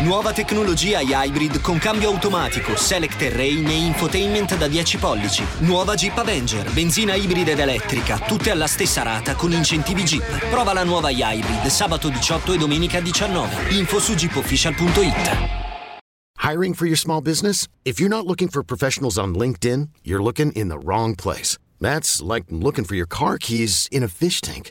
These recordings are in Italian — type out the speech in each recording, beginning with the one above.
Nuova tecnologia hybrid con cambio automatico, select terrain e infotainment da 10 pollici. Nuova Jeep Avenger, benzina ibrida ed elettrica, tutte alla stessa rata con incentivi Jeep. Prova la nuova hybrid sabato 18 e domenica 19. Info su jeepofficial.it. Hiring for your small business? If you're not looking for professionals on LinkedIn, you're looking in the wrong place. That's like looking for your car keys in a fish tank.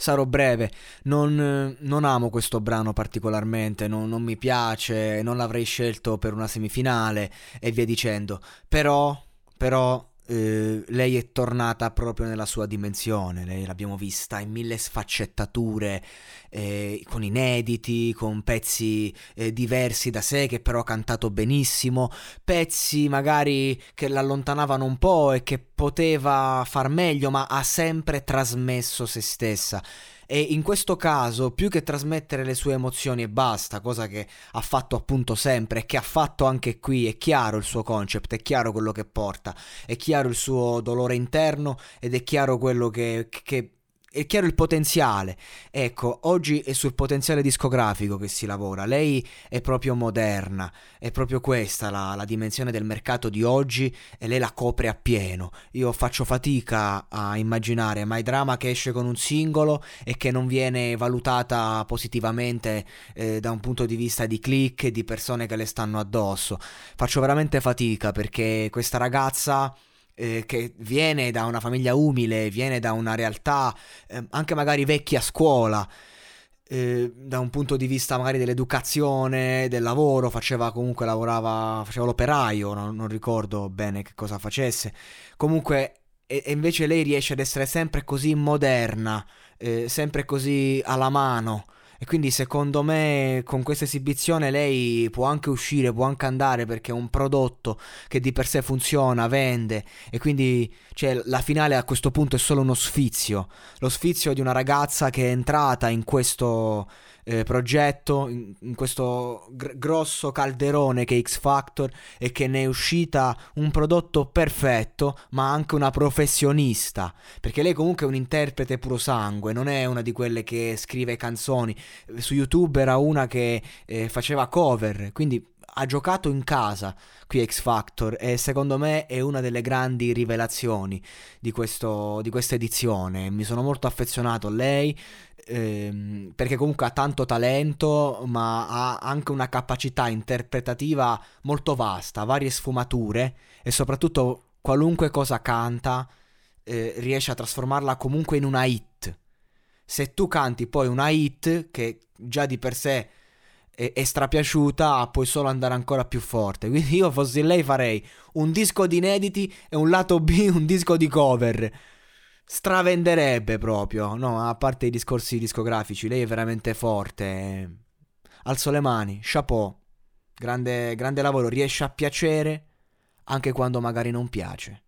Sarò breve, non, non amo questo brano particolarmente, non, non mi piace, non l'avrei scelto per una semifinale e via dicendo. Però, però eh, lei è tornata proprio nella sua dimensione, lei l'abbiamo vista in mille sfaccettature, eh, con inediti, con pezzi eh, diversi da sé che però ha cantato benissimo, pezzi magari che l'allontanavano un po' e che poteva far meglio, ma ha sempre trasmesso se stessa e in questo caso più che trasmettere le sue emozioni e basta, cosa che ha fatto appunto sempre e che ha fatto anche qui, è chiaro il suo concept, è chiaro quello che porta, è chiaro il suo dolore interno ed è chiaro quello che, che è chiaro il potenziale. Ecco, oggi è sul potenziale discografico che si lavora. Lei è proprio moderna, è proprio questa la, la, dimensione del mercato di oggi e lei la copre appieno. Io faccio fatica a immaginare My Drama che esce con un singolo e che non viene valutata positivamente eh, da un punto di vista di click e di persone che le stanno addosso. Faccio veramente fatica perché questa ragazza eh, che viene da una famiglia umile, viene da una realtà eh, anche magari vecchia scuola, eh, da un punto di vista magari dell'educazione, del lavoro, faceva comunque lavorava, faceva l'operaio, non, non ricordo bene che cosa facesse. Comunque e, invece lei riesce ad essere sempre così moderna, eh, sempre così alla mano. E quindi secondo me con questa esibizione lei può anche uscire, può anche andare perché è un prodotto che di per sé funziona, vende. E quindi cioè, la finale a questo punto è solo uno sfizio, lo sfizio di una ragazza che è entrata in questo eh, progetto, in, in questo gr- grosso calderone che è X Factor e che ne è uscita un prodotto perfetto, ma anche una professionista, perché lei comunque è un interprete puro sangue, non è una di quelle che scrive canzoni, su YouTube era una che eh, faceva cover, quindi ha giocato in casa qui X Factor e secondo me è una delle grandi rivelazioni di, questo, di questa edizione. Mi sono molto affezionato a lei, ehm, perché comunque ha tanto talento, ma ha anche una capacità interpretativa molto vasta, varie sfumature e soprattutto qualunque cosa canta eh, riesce a trasformarla comunque in una hit. Se tu canti poi una hit che già di per sé è, è strapiaciuta, puoi solo andare ancora più forte. Quindi io fossi lei farei un disco di inediti e un lato B, un disco di cover stravenderebbe proprio, no? A parte i discorsi discografici, lei è veramente forte. Alzo le mani, chapeau. Grande, grande lavoro, riesce a piacere anche quando magari non piace.